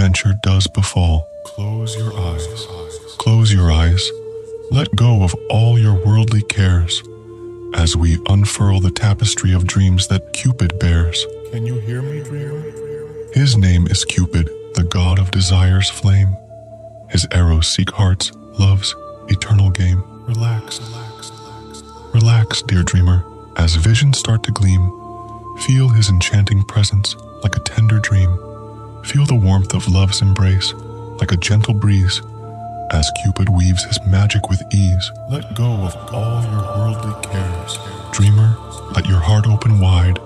adventure does befall. Close your eyes. Close your eyes. Let go of all your worldly cares as we unfurl the tapestry of dreams that Cupid bears. Can you hear me, dreamer? His name is Cupid, the god of desire's flame. His arrows seek hearts, love's eternal game. Relax, relax, relax, relax, dear dreamer, as visions start to gleam. Feel his enchanting presence like a tender dream. Feel the warmth of love's embrace like a gentle breeze as Cupid weaves his magic with ease. Let go of all your worldly cares. Dreamer, let your heart open wide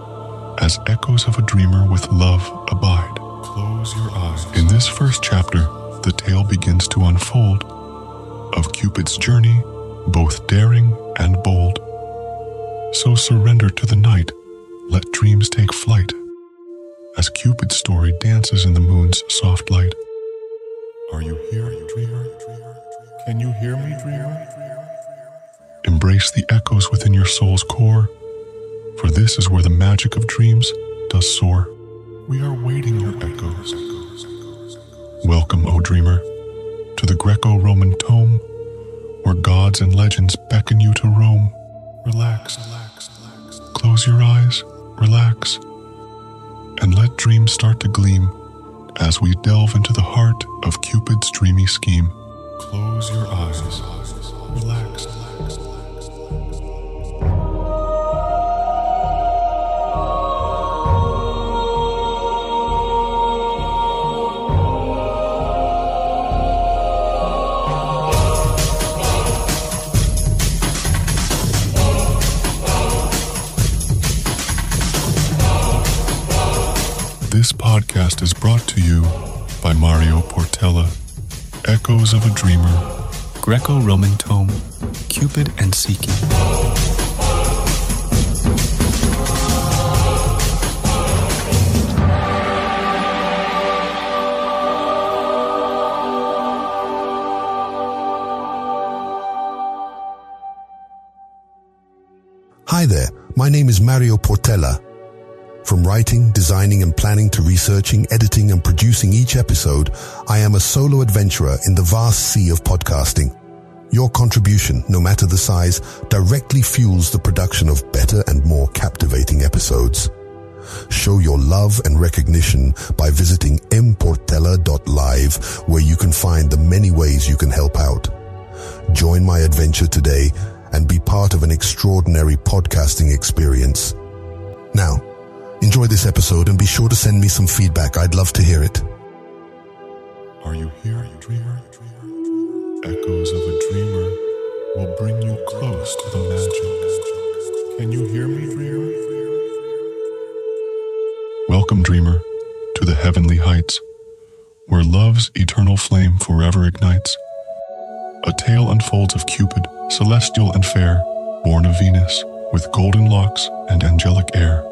as echoes of a dreamer with love abide. Close your eyes. In this first chapter, the tale begins to unfold of Cupid's journey, both daring and bold. So surrender to the night, let dreams take flight, as Cupid's story dances in the moon's soft light. Are you here, dreamer? Can you hear me, dreamer? Embrace the echoes within your soul's core, for this is where the magic of dreams does soar. We are waiting your echoes. Welcome, O dreamer, to the Greco Roman tome where gods and legends beckon you to roam. Relax, relax, relax. Close your eyes, relax, and let dreams start to gleam as we delve into the heart of Cupid's dreamy scheme. Close your eyes, relax. This podcast is brought to you by Mário Portela, Echoes of a Dreamer. Greco Roman tome, Cupid and Psique. Hi there, my name is Mário Portela. From writing, designing and planning to researching, editing and producing each episode, I am a solo adventurer in the vast sea of podcasting. Your contribution, no matter the size, directly fuels the production of better and more captivating episodes. Show your love and recognition by visiting mportella.live where you can find the many ways you can help out. Join my adventure today and be part of an extraordinary podcasting experience. Now, enjoy this episode and be sure to send me some feedback. I'd love to hear it. Are you here, dreamer? Echoes of a dreamer will bring you close to the magic. Can you hear me, dreamer? Welcome, dreamer, to the heavenly heights, where love's eternal flame forever ignites. A tale unfolds of Cupid, celestial and fair, born of Venus, with golden locks and angelic air.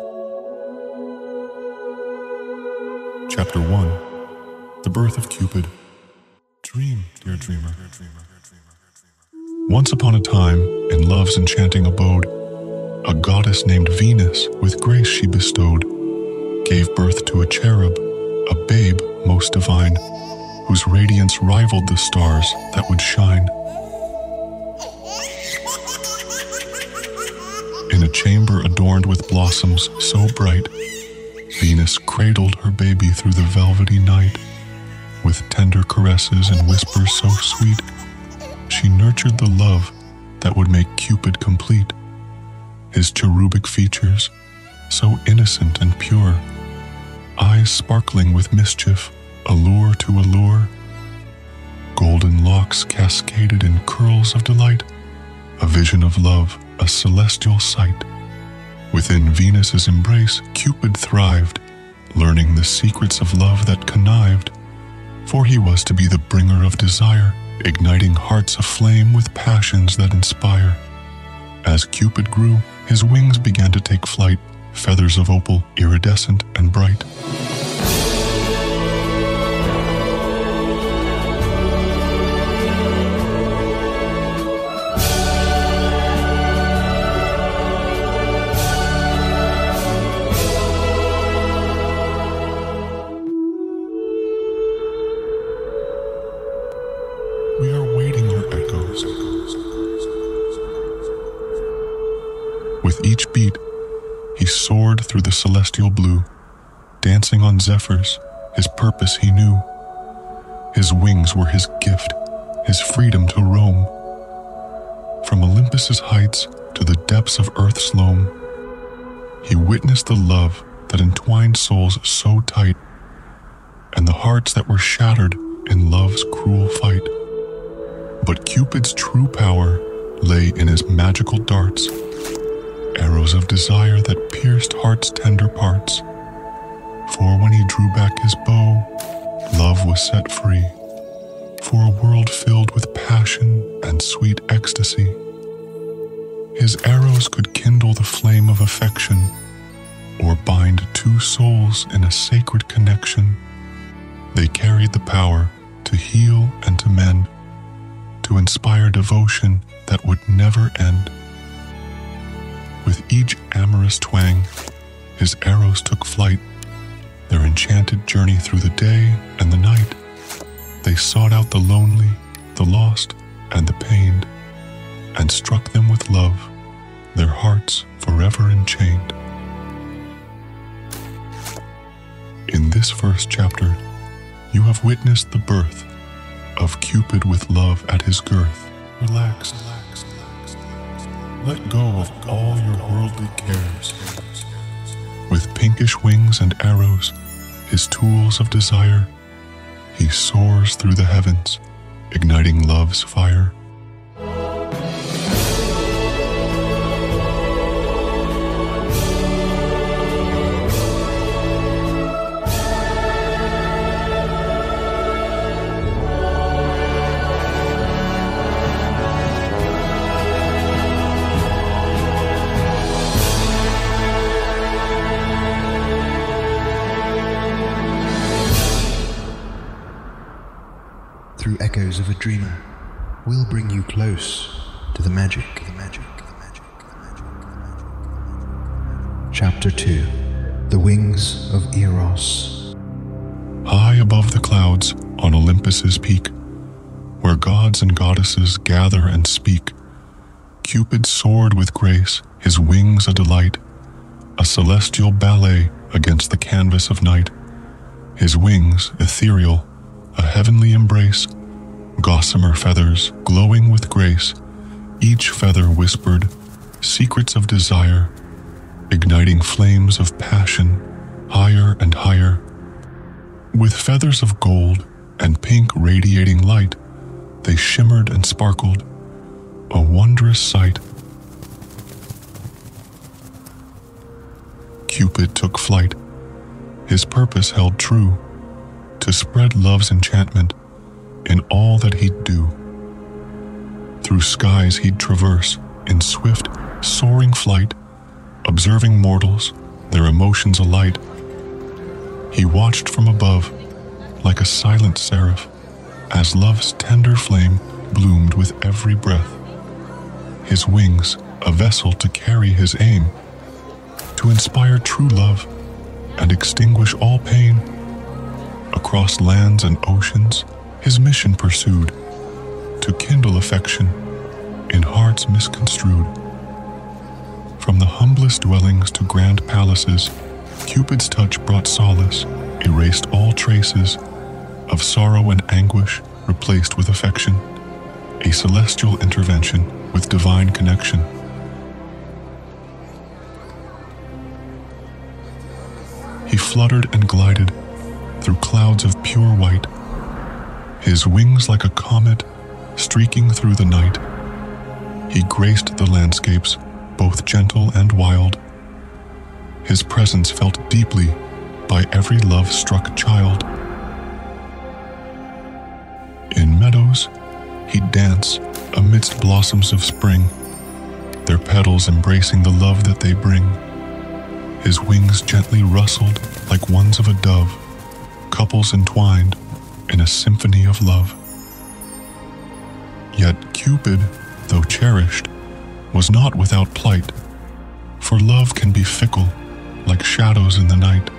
Chapter 1 The Birth of Cupid. Dream, dear dreamer. Once upon a time, in love's enchanting abode, a goddess named Venus, with grace she bestowed, gave birth to a cherub, a babe most divine, whose radiance rivaled the stars that would shine. In a chamber adorned with blossoms so bright, Venus cradled her baby through the velvety night. With tender caresses and whispers so sweet, she nurtured the love that would make Cupid complete. His cherubic features, so innocent and pure, eyes sparkling with mischief, allure to allure. Golden locks cascaded in curls of delight, a vision of love, a celestial sight. Within Venus's embrace, Cupid thrived, learning the secrets of love that connived. For he was to be the bringer of desire, igniting hearts aflame with passions that inspire. As Cupid grew, his wings began to take flight, feathers of opal, iridescent and bright. Through the celestial blue, dancing on zephyrs, his purpose he knew. His wings were his gift, his freedom to roam. From Olympus's heights to the depths of earth's loam, he witnessed the love that entwined souls so tight, and the hearts that were shattered in love's cruel fight. But Cupid's true power lay in his magical darts, arrows of desire that pierced heart's tender parts. For when he drew back his bow, love was set free for a world filled with passion and sweet ecstasy. His arrows could kindle the flame of affection or bind two souls in a sacred connection. They carried the power to heal and to mend, to inspire devotion that would never end. With each amorous twang, his arrows took flight, their enchanted journey through the day and the night. They sought out the lonely, the lost, and the pained, and struck them with love, their hearts forever enchained. In this first chapter, you have witnessed the birth of Cupid with love at his girth. Relax. Let go of all your worldly cares. With pinkish wings and arrows, his tools of desire, he soars through the heavens, igniting love's fire. Dreamer, we'll bring you close to the magic, the magic, the magic, the magic, the magic. Chapter 2 The Wings of Eros. High above the clouds on Olympus's peak, where gods and goddesses gather and speak, Cupid soared with grace, his wings a delight, a celestial ballet against the canvas of night. His wings ethereal, a heavenly embrace, gossamer feathers glowing with grace, each feather whispered secrets of desire, igniting flames of passion higher and higher. With feathers of gold and pink radiating light, they shimmered and sparkled, a wondrous sight. Cupid took flight, his purpose held true to spread love's enchantment in all that he'd do. Through skies he'd traverse in swift, soaring flight, observing mortals, their emotions alight. He watched from above, like a silent seraph, as love's tender flame bloomed with every breath. His wings, a vessel to carry his aim, to inspire true love and extinguish all pain across lands and oceans, his mission pursued to kindle affection in hearts misconstrued. From the humblest dwellings to grand palaces, Cupid's touch brought solace, erased all traces of sorrow and anguish, replaced with affection, a celestial intervention with divine connection. He fluttered and glided through clouds of pure white, his wings like a comet streaking through the night. He graced the landscapes, both gentle and wild. His presence felt deeply by every love struck child. In meadows, he'd dance amidst blossoms of spring, their petals embracing the love that they bring. His wings gently rustled like ones of a dove couples entwined in a symphony of love. Yet Cupid, though cherished, was not without plight, for love can be fickle, like shadows in the night.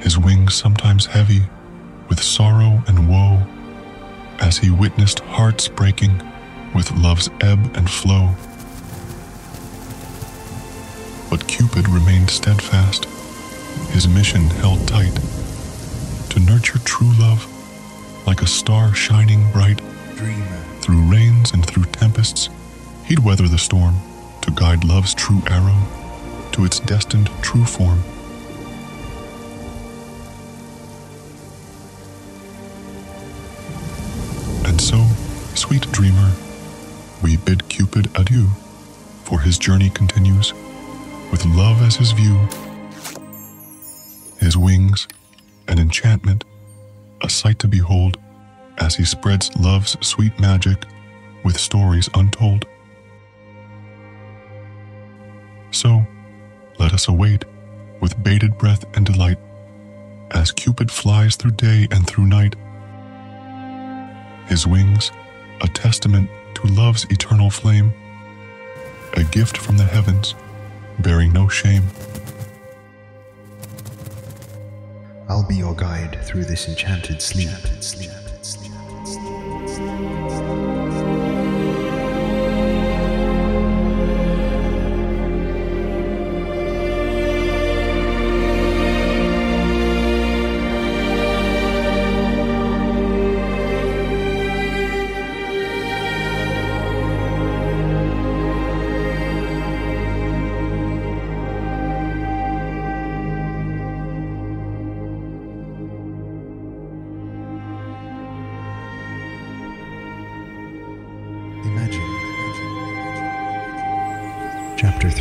His wings sometimes heavy with sorrow and woe, as he witnessed hearts breaking with love's ebb and flow. But Cupid remained steadfast, his mission held tight to nurture true love like a star shining bright Dreamer, through rains and through tempests. He'd weather the storm to guide love's true arrow to its destined true form. And so, sweet dreamer, we bid Cupid adieu, for his journey continues with love as his view. His wings, an enchantment, a sight to behold as he spreads love's sweet magic with stories untold. So, let us await with bated breath and delight as Cupid flies through day and through night. His wings, a testament to love's eternal flame, a gift from the heavens, bearing no shame. I'll be your guide through this enchanted sleep. Imagine.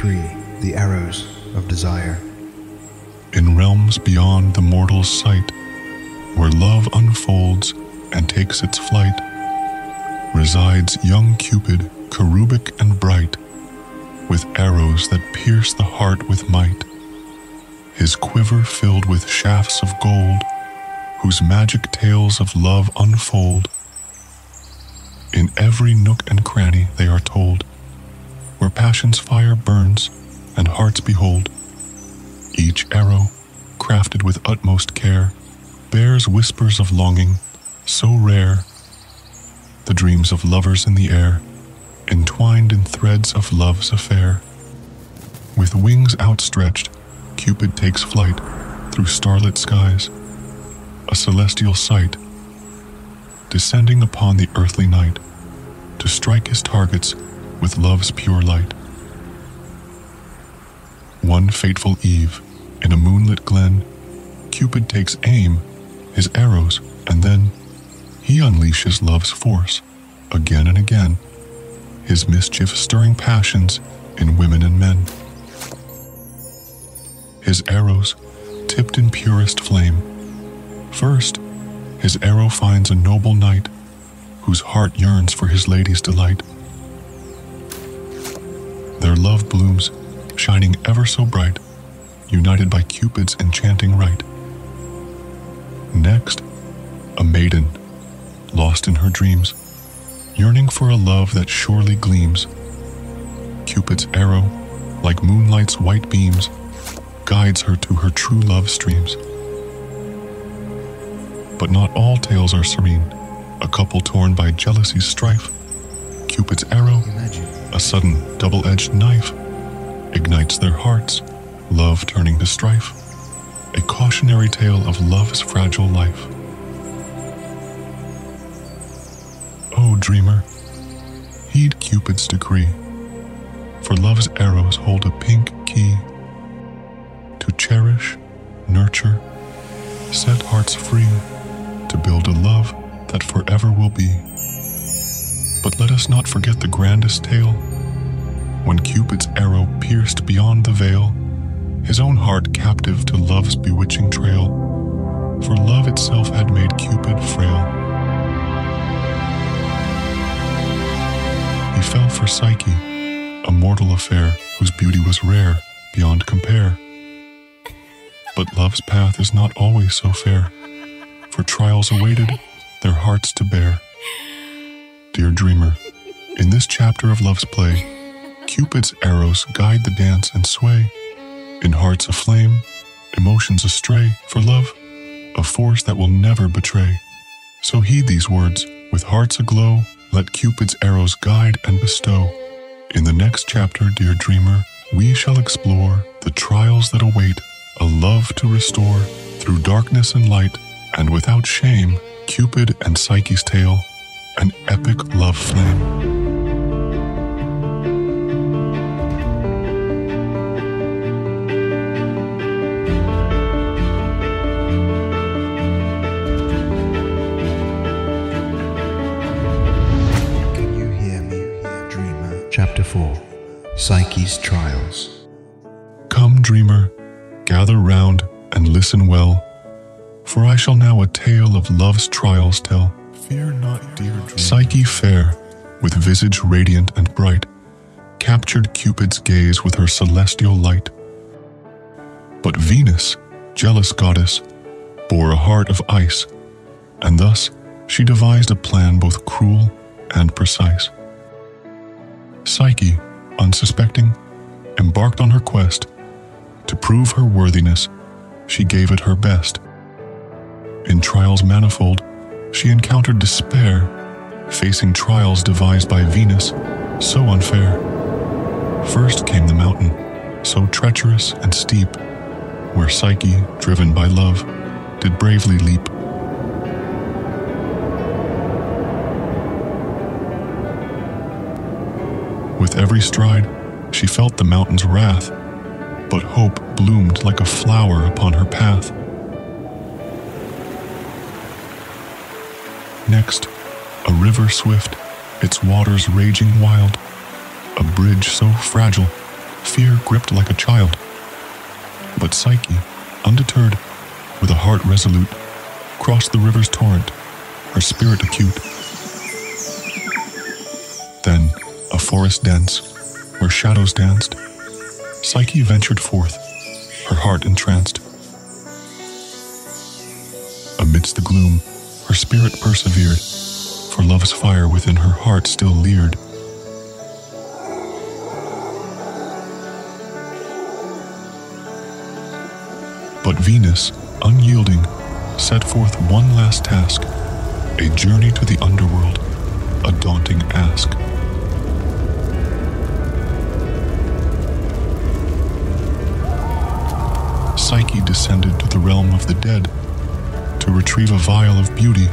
3 The Arrows of Desire. in realms beyond the mortal's sight, where love unfolds and takes its flight, resides young Cupid, cherubic and bright, with arrows that pierce the heart with might. His quiver filled with shafts of gold, whose magic tales of love unfold. In every nook and cranny they are told, where passion's fire burns and hearts behold. Each arrow, crafted with utmost care, bears whispers of longing so rare. The dreams of lovers in the air, entwined in threads of love's affair. With wings outstretched, Cupid takes flight through starlit skies, a celestial sight, descending upon the earthly night to strike his targets with love's pure light. One fateful eve, in a moonlit glen, Cupid takes aim, his arrows, and then he unleashes love's force again and again, his mischief stirring passions in women and men. His arrows, tipped in purest flame. First, his arrow finds a noble knight whose heart yearns for his lady's delight. Their love blooms, shining ever so bright, united by Cupid's enchanting rite. Next, a maiden, lost in her dreams, yearning for a love that surely gleams. Cupid's arrow, like moonlight's white beams, guides her to her true love streams. But not all tales are serene. A couple torn by jealousy's strife. Cupid's arrow, Imagine. A sudden double edged knife, ignites their hearts, love turning to strife. A cautionary tale of love's fragile life. O dreamer, heed Cupid's decree, for love's arrows hold a pink key to cherish, nurture, set hearts free to build a love that forever will be. But let us not forget the grandest tale. When Cupid's arrow pierced beyond the veil, his own heart captive to love's bewitching trail, for love itself had made Cupid frail. He fell for Psyche, a mortal affair whose beauty was rare beyond compare. But love's path is not always so fair, for trials awaited their hearts to bear. Dear dreamer, in this chapter of love's play, Cupid's arrows guide the dance and sway. In hearts aflame, emotions astray, for love, a force that will never betray. So heed these words, with hearts aglow, let Cupid's arrows guide and bestow. In the next chapter, dear dreamer, we shall explore the trials that await, a love to restore through darkness and light, and without shame, Cupid and Psyche's tale, an epic love flame. Can you hear me, dreamer? Chapter 4 Psyche's Trials. Come, dreamer, gather round and listen well, for I shall now a tale of love's trials tell. Fear not, dear dreamer. Psyche fair, with visage radiant and bright, captured Cupid's gaze with her celestial light. But Venus, jealous goddess, bore a heart of ice, and thus she devised a plan both cruel and precise. Psyche, unsuspecting, embarked on her quest. To prove her worthiness, she gave it her best. In trials manifold, she encountered despair, facing trials devised by Venus, so unfair. First came the mountain, so treacherous and steep, where Psyche, driven by love, did bravely leap. With every stride, she felt the mountain's wrath, but hope bloomed like a flower upon her path. Next, a river swift, its waters raging wild, a bridge so fragile, fear gripped like a child. But Psyche, undeterred, with a heart resolute, crossed the river's torrent, her spirit acute. Then, a forest dense, where shadows danced, Psyche ventured forth, her heart entranced. Amidst the gloom, her spirit persevered, for love's fire within her heart still leered. But Venus, unyielding, set forth one last task a journey to the underworld, a daunting ask. Psyche descended to the realm of the dead to retrieve a vial of beauty,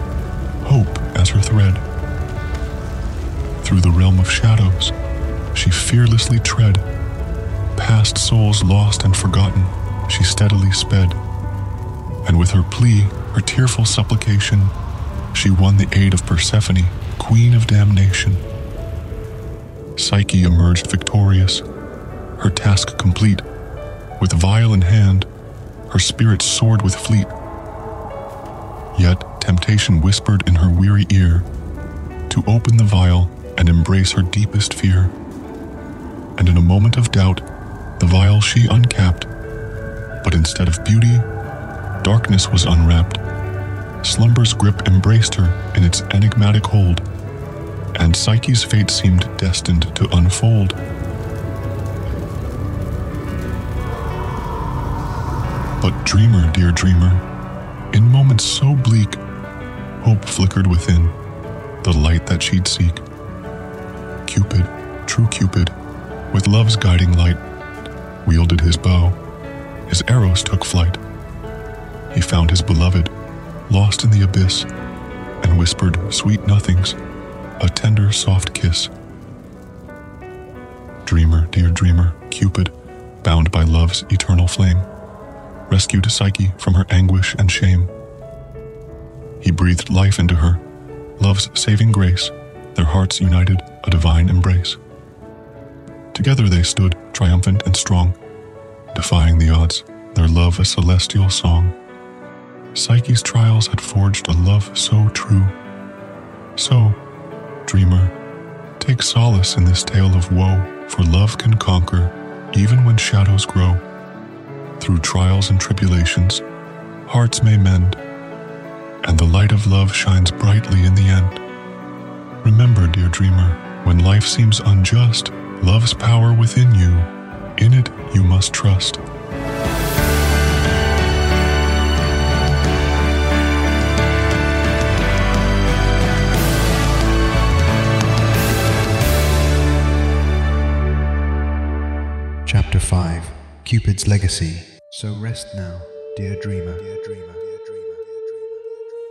hope as her thread. Through the realm of shadows, she fearlessly tread. Past souls lost and forgotten, she steadily sped. And with her plea, her tearful supplication, she won the aid of Persephone, queen of damnation. Psyche emerged victorious, her task complete. With vial in hand, her spirit soared with fleet. Yet temptation whispered in her weary ear to open the vial and embrace her deepest fear. And in a moment of doubt, the vial she uncapped, but instead of beauty, darkness was unwrapped. Slumber's grip embraced her in its enigmatic hold, and Psyche's fate seemed destined to unfold. But dreamer, dear dreamer, in moments so bleak, hope flickered within, the light that she'd seek. Cupid, true Cupid, with love's guiding light, wielded his bow. His arrows took flight. He found his beloved, lost in the abyss, and whispered sweet nothings, a tender, soft kiss. Dreamer, dear dreamer, Cupid, bound by love's eternal flame, rescued Psyche from her anguish and shame. He breathed life into her, love's saving grace, their hearts united, a divine embrace. Together they stood, triumphant and strong, defying the odds, their love a celestial song. Psyche's trials had forged a love so true. So, dreamer, take solace in this tale of woe, for love can conquer even when shadows grow. Through trials and tribulations, hearts may mend, and the light of love shines brightly in the end. Remember, dear dreamer, when life seems unjust, love's power within you, in it you must trust. Chapter 5 Cupid's legacy. So rest now, dear dreamer.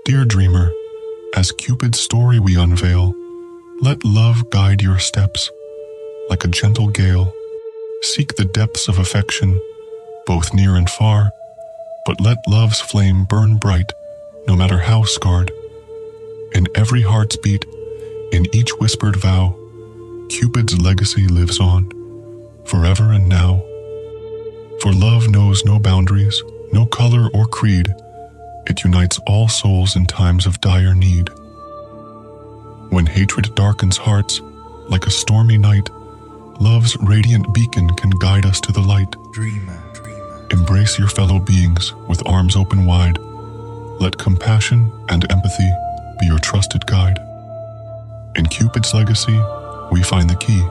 Dear dreamer. As Cupid's story we unveil, let love guide your steps like a gentle gale. Seek the depths of affection, both near and far, but let love's flame burn bright, no matter how scarred. In every heart's beat, in each whispered vow, Cupid's legacy lives on, forever and now. For love knows no boundaries, no color or creed. It unites all souls in times of dire need. When hatred darkens hearts, like a stormy night, love's radiant beacon can guide us to the light. Dreamer. Dreamer. Embrace your fellow beings with arms open wide. Let compassion and empathy be your trusted guide. In Cupid's legacy, we find the key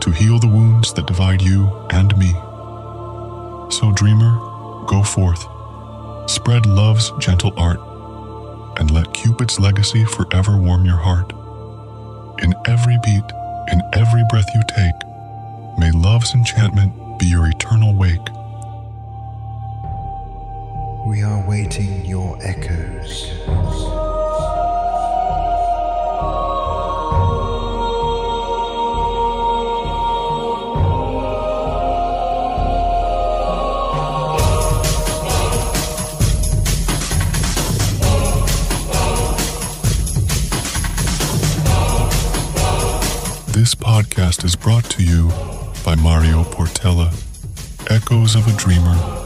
to heal the wounds that divide you and me. So, dreamer, go forth, spread love's gentle art, and let Cupid's legacy forever warm your heart. In every beat, in every breath you take, may love's enchantment be your eternal wake. We are waiting your echoes. This podcast is brought to you by Mário Portela, Echoes of a Dreamer